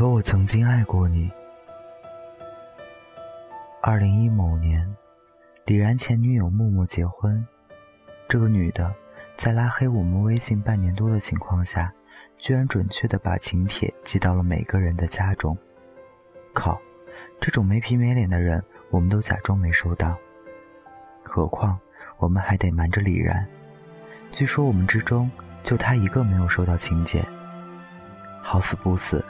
可我曾经爱过你。二零一某年，李然前女友默默结婚。这个女的在拉黑我们微信半年多的情况下，居然准确的把请帖寄到了每个人的家中。靠，这种没皮没脸的人，我们都假装没收到。何况我们还得瞒着李然。据说我们之中就他一个没有收到请柬。好死不死，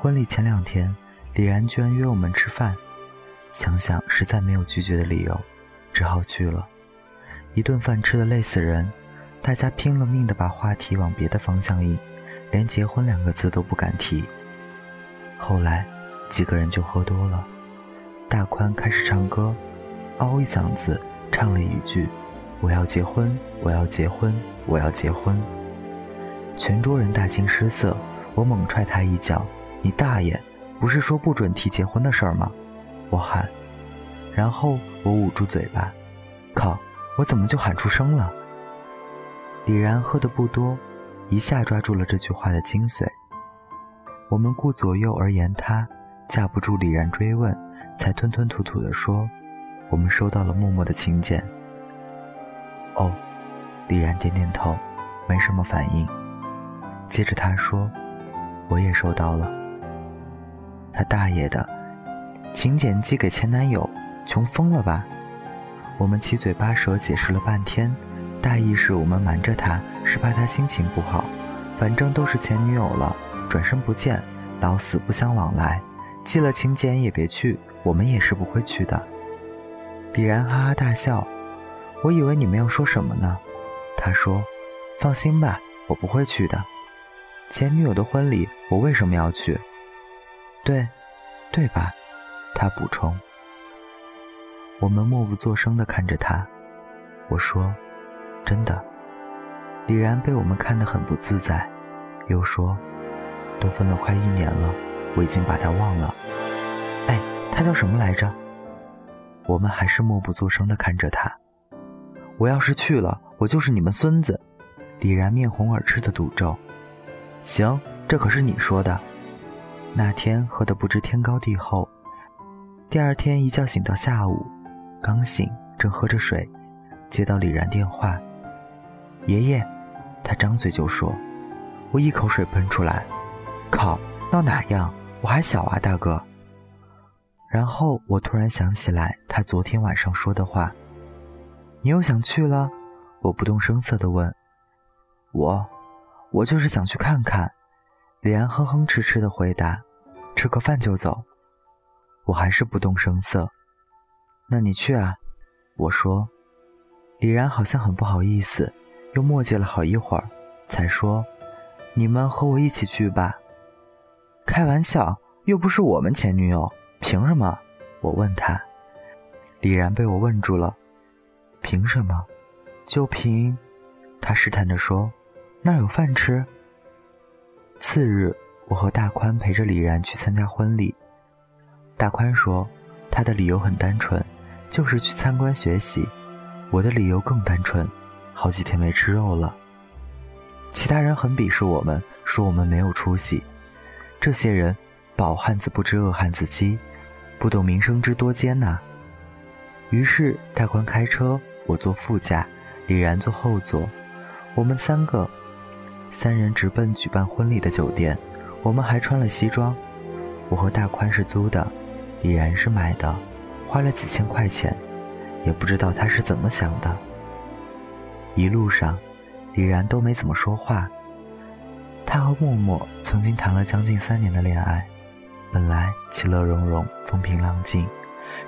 婚礼前两天，李然居然约我们吃饭。想想实在没有拒绝的理由，只好去了。一顿饭吃的累死人，大家拼了命的把话题往别的方向引，连结婚两个字都不敢提。后来几个人就喝多了，大宽开始唱歌，嗷一嗓子唱了一句：“我要结婚，我要结婚，我要结婚。”全桌人大惊失色，我猛踹他一脚：“你大爷！不是说不准提结婚的事儿吗？”我喊，然后我捂住嘴巴，靠！我怎么就喊出声了？李然喝的不多，一下抓住了这句话的精髓。我们顾左右而言他，架不住李然追问，才吞吞吐吐地说：“我们收到了默默的请柬。”哦，李然点点头，没什么反应。接着他说：“我也收到了。”他大爷的！请柬寄给前男友，穷疯了吧？我们七嘴八舌解释了半天，大意是我们瞒着他，是怕他心情不好。反正都是前女友了，转身不见，老死不相往来。寄了请柬也别去，我们也是不会去的。李然哈哈大笑，我以为你们要说什么呢？他说：“放心吧，我不会去的。前女友的婚礼，我为什么要去？对，对吧？”他补充：“我们默不作声地看着他。”我说：“真的。”李然被我们看得很不自在，又说：“都分了快一年了，我已经把他忘了。”哎，他叫什么来着？我们还是默不作声地看着他。我要是去了，我就是你们孙子！李然面红耳赤的赌咒。行，这可是你说的。那天喝得不知天高地厚。第二天一觉醒到下午，刚醒正喝着水，接到李然电话：“爷爷。”他张嘴就说：“我一口水喷出来，靠，闹哪样？我还小啊，大哥。”然后我突然想起来他昨天晚上说的话：“你又想去了？”我不动声色地问：“我，我就是想去看看。”李然哼哼哧哧的回答：“吃个饭就走。”我还是不动声色。那你去啊，我说。李然好像很不好意思，又磨叽了好一会儿，才说：“你们和我一起去吧。”开玩笑，又不是我们前女友，凭什么？我问他。李然被我问住了。凭什么？就凭……他试探着说：“那儿有饭吃。”次日，我和大宽陪着李然去参加婚礼。大宽说：“他的理由很单纯，就是去参观学习。我的理由更单纯，好几天没吃肉了。其他人很鄙视我们，说我们没有出息。这些人，饱汉子不知饿汉子饥，不懂民生之多艰呐。”于是大宽开车，我坐副驾，李然坐后座，我们三个，三人直奔举办婚礼的酒店。我们还穿了西装，我和大宽是租的。李然是买的，花了几千块钱，也不知道他是怎么想的。一路上，李然都没怎么说话。他和默默曾经谈了将近三年的恋爱，本来其乐融融、风平浪静，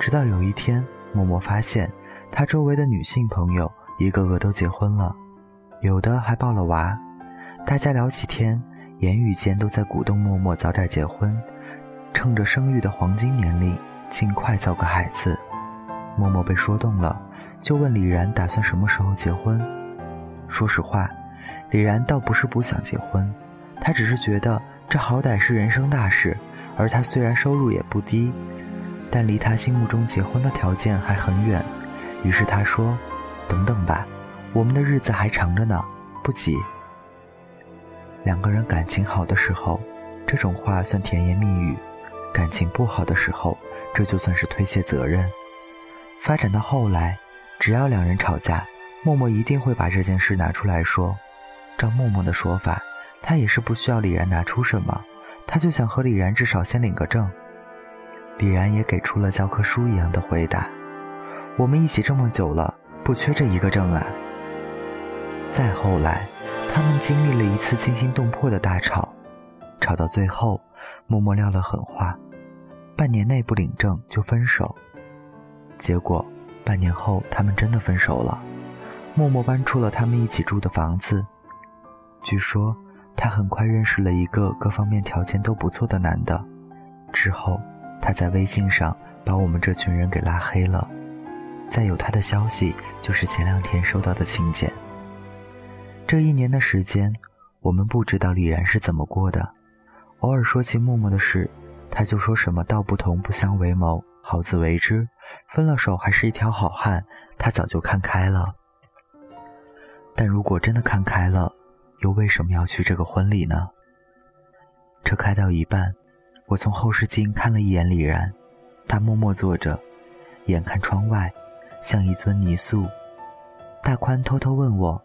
直到有一天，默默发现他周围的女性朋友一个个都结婚了，有的还抱了娃。大家聊起天，言语间都在鼓动默默早点结婚。趁着生育的黄金年龄，尽快造个孩子。默默被说动了，就问李然打算什么时候结婚。说实话，李然倒不是不想结婚，他只是觉得这好歹是人生大事，而他虽然收入也不低，但离他心目中结婚的条件还很远。于是他说：“等等吧，我们的日子还长着呢，不急。”两个人感情好的时候。这种话算甜言蜜语；感情不好的时候，这就算是推卸责任。发展到后来，只要两人吵架，默默一定会把这件事拿出来说。照默默的说法，他也是不需要李然拿出什么，他就想和李然至少先领个证。李然也给出了教科书一样的回答：“我们一起这么久了，不缺这一个证啊。”再后来，他们经历了一次惊心动魄的大吵，吵到最后，默默撂了狠话：半年内不领证就分手。结果，半年后他们真的分手了。默默搬出了他们一起住的房子。据说，他很快认识了一个各方面条件都不错的男的。之后，他在微信上把我们这群人给拉黑了。再有他的消息，就是前两天收到的请柬。这一年的时间，我们不知道李然是怎么过的。偶尔说起默默的事，他就说什么“道不同不相为谋，好自为之”。分了手还是一条好汉，他早就看开了。但如果真的看开了，又为什么要去这个婚礼呢？车开到一半，我从后视镜看了一眼李然，他默默坐着，眼看窗外，像一尊泥塑。大宽偷偷问我。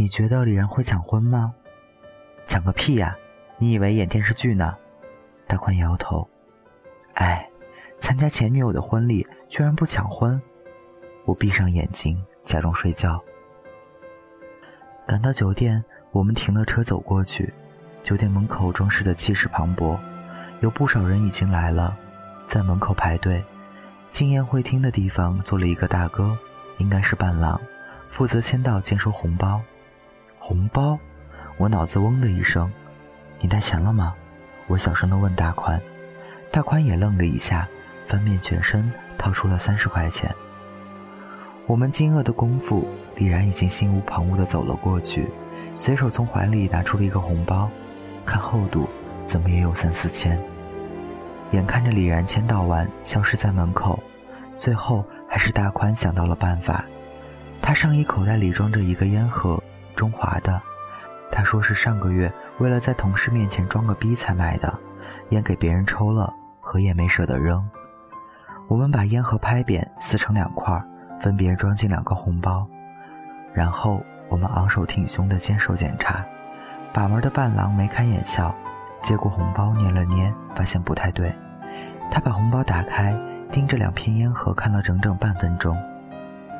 你觉得李然会抢婚吗？抢个屁呀！你以为演电视剧呢？大宽摇头。哎，参加前女友的婚礼居然不抢婚！我闭上眼睛，假装睡觉。赶到酒店，我们停了车走过去。酒店门口装饰的气势磅礴，有不少人已经来了，在门口排队。进宴会厅的地方坐了一个大哥，应该是伴郎，负责签到兼收红包。红包，我脑子嗡的一声。你带钱了吗？我小声的问大宽。大宽也愣了一下，翻遍全身掏出了三十块钱。我们惊愕的功夫，李然已经心无旁骛的走了过去，随手从怀里拿出了一个红包，看厚度，怎么也有三四千。眼看着李然签到完，消失在门口，最后还是大宽想到了办法。他上衣口袋里装着一个烟盒。中华的，他说是上个月为了在同事面前装个逼才买的，烟给别人抽了，盒也没舍得扔。我们把烟盒拍扁，撕成两块，分别装进两个红包，然后我们昂首挺胸的坚守检查。把门的伴郎眉开眼笑，接过红包捏了捏，发现不太对。他把红包打开，盯着两片烟盒看了整整半分钟。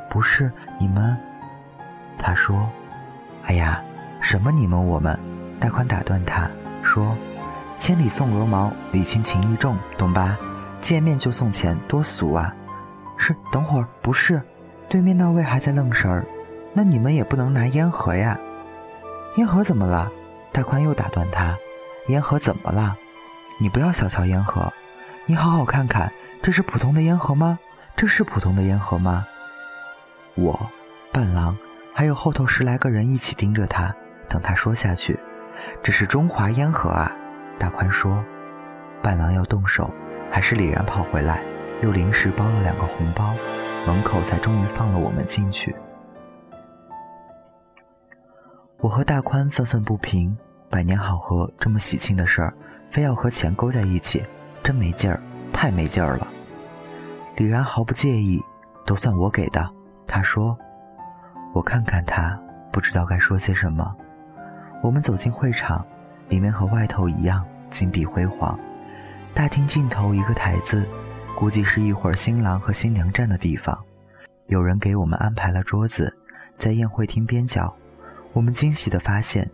不是你们，他说。哎呀，什么你们我们？大宽打断他说：“千里送鹅毛，礼轻情意重，懂吧？见面就送钱，多俗啊！”是，等会儿不是，对面那位还在愣神儿。那你们也不能拿烟盒呀？烟盒怎么了？大宽又打断他：“烟盒怎么了？你不要小瞧烟盒，你好好看看，这是普通的烟盒吗？这是普通的烟盒吗？”我，伴郎。还有后头十来个人一起盯着他，等他说下去。这是中华烟盒啊！大宽说。伴郎要动手，还是李然跑回来，又临时包了两个红包，门口才终于放了我们进去。我和大宽愤愤不平，百年好合这么喜庆的事儿，非要和钱勾在一起，真没劲儿，太没劲儿了。李然毫不介意，都算我给的。他说。我看看他，不知道该说些什么。我们走进会场，里面和外头一样金碧辉煌。大厅尽头一个台子，估计是一会儿新郎和新娘站的地方。有人给我们安排了桌子，在宴会厅边角。我们惊喜地发现，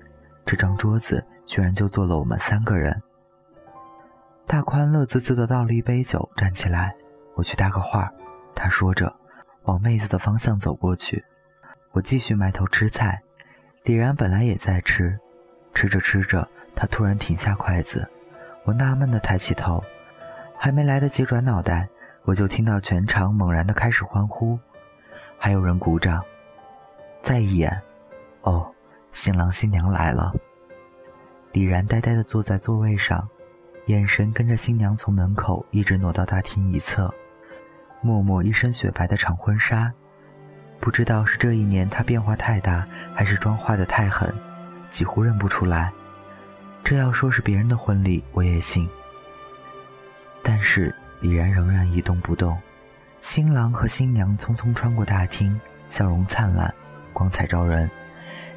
这张桌子居然就坐了我们三个人。大宽乐滋滋地倒了一杯酒，站起来：“我去搭个话。”他说着，往妹子的方向走过去。我继续埋头吃菜，李然本来也在吃，吃着吃着，他突然停下筷子。我纳闷地抬起头，还没来得及转脑袋，我就听到全场猛然地开始欢呼，还有人鼓掌。再一眼，哦，新郎新娘来了。李然呆呆地坐在座位上，眼神跟着新娘从门口一直挪到大厅一侧。默默一身雪白的长婚纱。不知道是这一年他变化太大，还是妆化的太狠，几乎认不出来。这要说是别人的婚礼，我也信。但是李然仍然一动不动。新郎和新娘匆匆穿过大厅，笑容灿烂，光彩照人。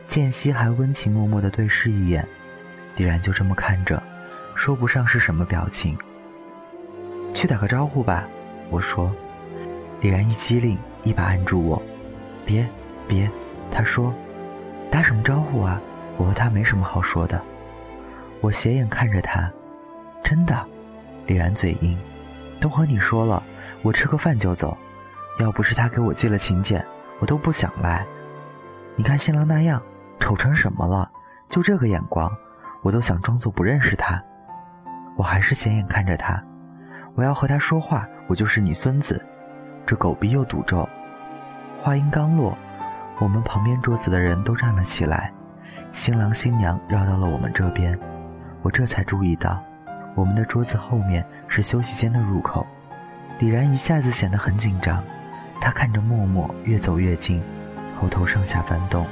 间隙还温情脉脉地对视一眼，李然就这么看着，说不上是什么表情。去打个招呼吧，我说。李然一机灵，一把按住我，别，别。他说：“打什么招呼啊？我和他没什么好说的。”我斜眼看着他，真的。李然嘴硬，都和你说了，我吃个饭就走。要不是他给我寄了请柬，我都不想来。你看新郎那样，丑成什么了？就这个眼光，我都想装作不认识他。我还是斜眼看着他，我要和他说话，我就是你孙子。这狗逼又赌咒。话音刚落。我们旁边桌子的人都站了起来，新郎新娘绕到了我们这边，我这才注意到，我们的桌子后面是休息间的入口。李然一下子显得很紧张，他看着默默越走越近，喉头上下翻动，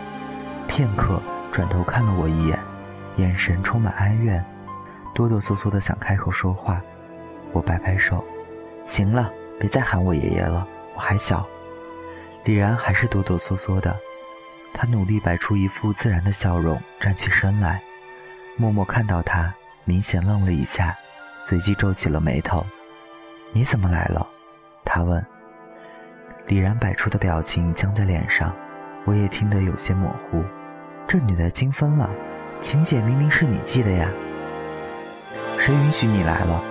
片刻转头看了我一眼，眼神充满哀怨，哆哆嗦嗦的想开口说话。我摆摆手，行了，别再喊我爷爷了，我还小。李然还是哆哆嗦嗦的，他努力摆出一副自然的笑容，站起身来。默默看到他，明显愣了一下，随即皱起了眉头。“你怎么来了？”他问。李然摆出的表情僵在脸上，我也听得有些模糊。这女的精分了，请柬明明是你寄的呀，谁允许你来了？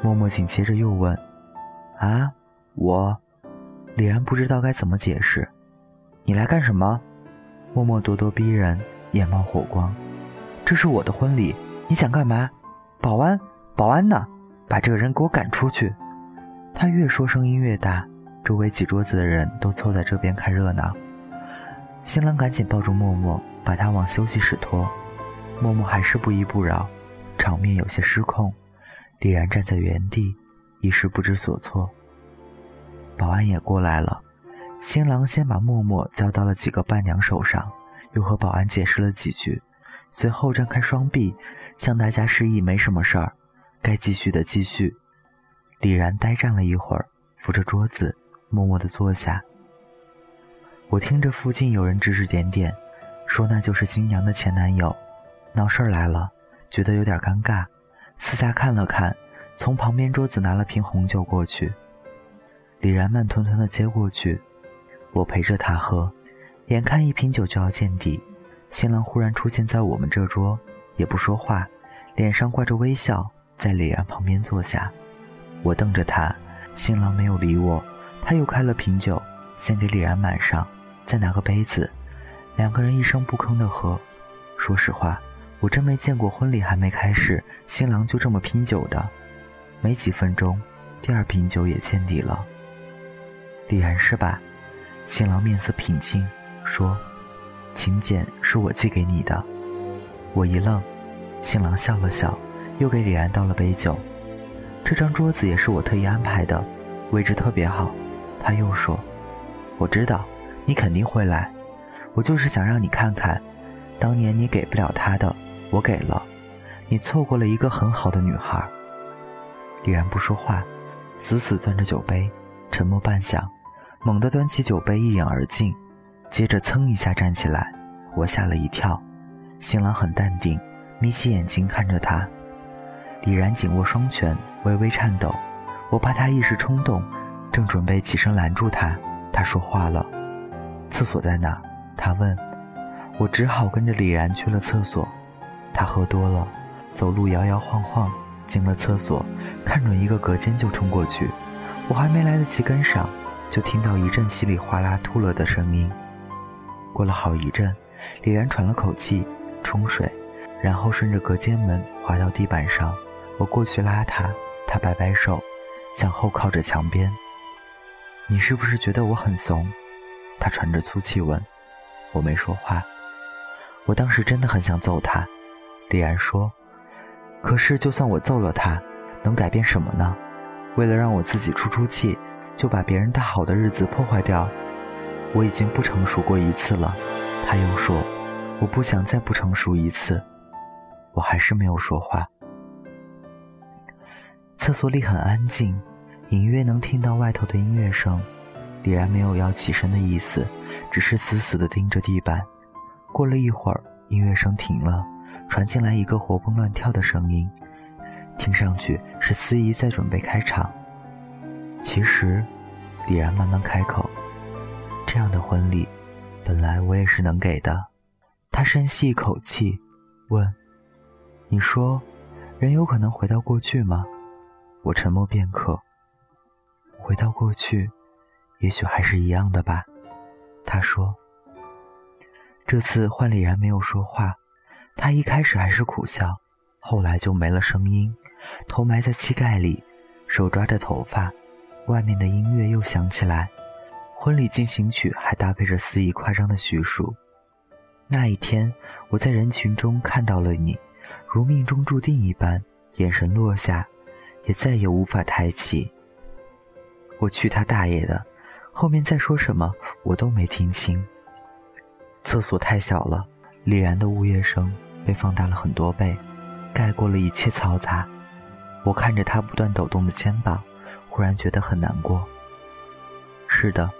默默紧接着又问：“啊，我？”李然不知道该怎么解释，你来干什么？默默咄咄逼人，眼冒火光。这是我的婚礼，你想干嘛？保安，保安呢？把这个人给我赶出去！他越说声音越大，周围几桌子的人都凑在这边看热闹。新郎赶紧抱住默默，把他往休息室拖。默默还是不依不饶，场面有些失控。李然站在原地，一时不知所措。保安也过来了，新郎先把默默交到了几个伴娘手上，又和保安解释了几句，随后张开双臂，向大家示意没什么事儿，该继续的继续。李然呆站了一会儿，扶着桌子，默默地坐下。我听着附近有人指指点点，说那就是新娘的前男友，闹事儿来了，觉得有点尴尬，四下看了看，从旁边桌子拿了瓶红酒过去。李然慢吞吞地接过去，我陪着他喝，眼看一瓶酒就要见底，新郎忽然出现在我们这桌，也不说话，脸上挂着微笑，在李然旁边坐下。我瞪着他，新郎没有理我，他又开了瓶酒，先给李然满上，再拿个杯子，两个人一声不吭地喝。说实话，我真没见过婚礼还没开始，新郎就这么拼酒的。没几分钟，第二瓶酒也见底了。李然是吧？新郎面色平静，说：“请柬是我寄给你的。”我一愣，新郎笑了笑，又给李然倒了杯酒。这张桌子也是我特意安排的，位置特别好。他又说：“我知道，你肯定会来。我就是想让你看看，当年你给不了他的，我给了。你错过了一个很好的女孩。”李然不说话，死死攥着酒杯。沉默半晌，猛地端起酒杯一饮而尽，接着噌一下站起来，我吓了一跳。新郎很淡定，眯起眼睛看着他。李然紧握双拳，微微颤抖。我怕他一时冲动，正准备起身拦住他，他说话了：“厕所在哪？”他问。我只好跟着李然去了厕所。他喝多了，走路摇摇晃晃，进了厕所，看准一个隔间就冲过去。我还没来得及跟上，就听到一阵稀里哗啦吐了的声音。过了好一阵，李然喘了口气，冲水，然后顺着隔间门滑到地板上。我过去拉他，他摆摆手，向后靠着墙边。你是不是觉得我很怂？他喘着粗气问。我没说话。我当时真的很想揍他。李然说。可是就算我揍了他，能改变什么呢？为了让我自己出出气，就把别人大好的日子破坏掉。我已经不成熟过一次了。他又说：“我不想再不成熟一次。”我还是没有说话。厕所里很安静，隐约能听到外头的音乐声。李然没有要起身的意思，只是死死地盯着地板。过了一会儿，音乐声停了，传进来一个活蹦乱跳的声音，听上去是司仪在准备开场。其实，李然慢慢开口：“这样的婚礼，本来我也是能给的。”他深吸一口气，问：“你说，人有可能回到过去吗？”我沉默片刻。回到过去，也许还是一样的吧。他说。这次换李然没有说话，他一开始还是苦笑，后来就没了声音，头埋在膝盖里，手抓着头发。外面的音乐又响起来，婚礼进行曲还搭配着肆意夸张的叙述。那一天，我在人群中看到了你，如命中注定一般，眼神落下。也再也无法抬起。我去他大爷的！后面再说什么我都没听清。厕所太小了，李然的呜咽声被放大了很多倍，盖过了一切嘈杂。我看着他不断抖动的肩膀，忽然觉得很难过。是的，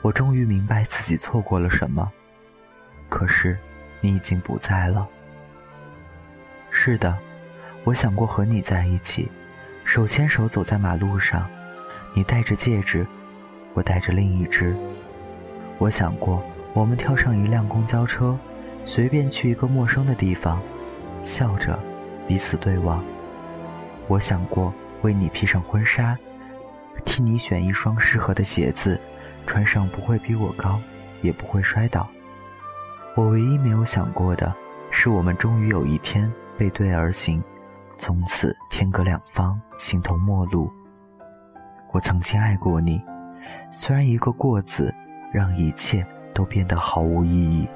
我终于明白自己错过了什么。可是，你已经不在了。是的，我想过和你在一起。手牵手走在马路上，你戴着戒指，我戴着另一只。我想过，我们跳上一辆公交车，随便去一个陌生的地方，笑着彼此对望。我想过为你披上婚纱，替你选一双适合的鞋子，穿上不会比我高，也不会摔倒。我唯一没有想过的，是我们终于有一天背对而行。从此天隔两方，形同陌路。我曾经爱过你，虽然一个“过”字，让一切都变得毫无意义。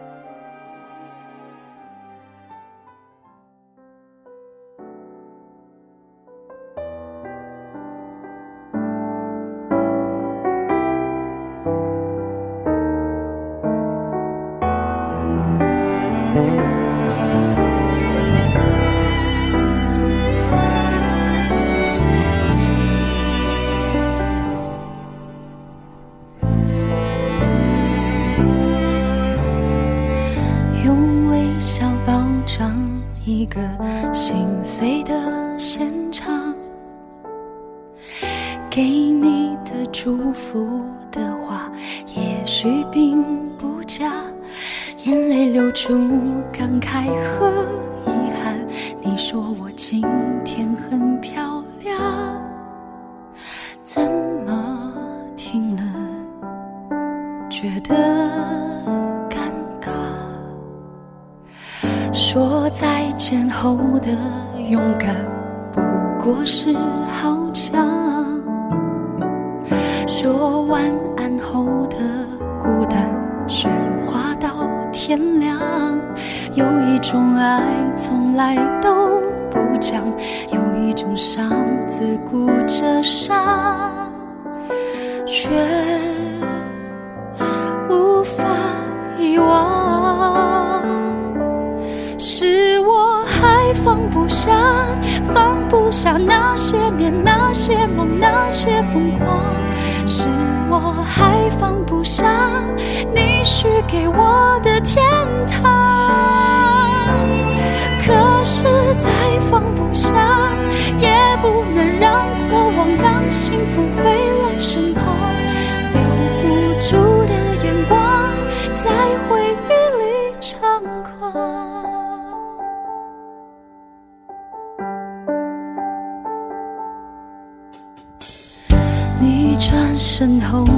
觉得尴尬？说再见后的勇敢，不过是好强。说晚安后的孤单，喧哗到天亮。有一种爱从来都不讲，有一种伤自顾着伤，却放不下，放不下那些年、那些梦、那些疯狂。是我还放不下你许给我的天堂，可是再放不下，也不能让过往让幸福回来身旁，身后。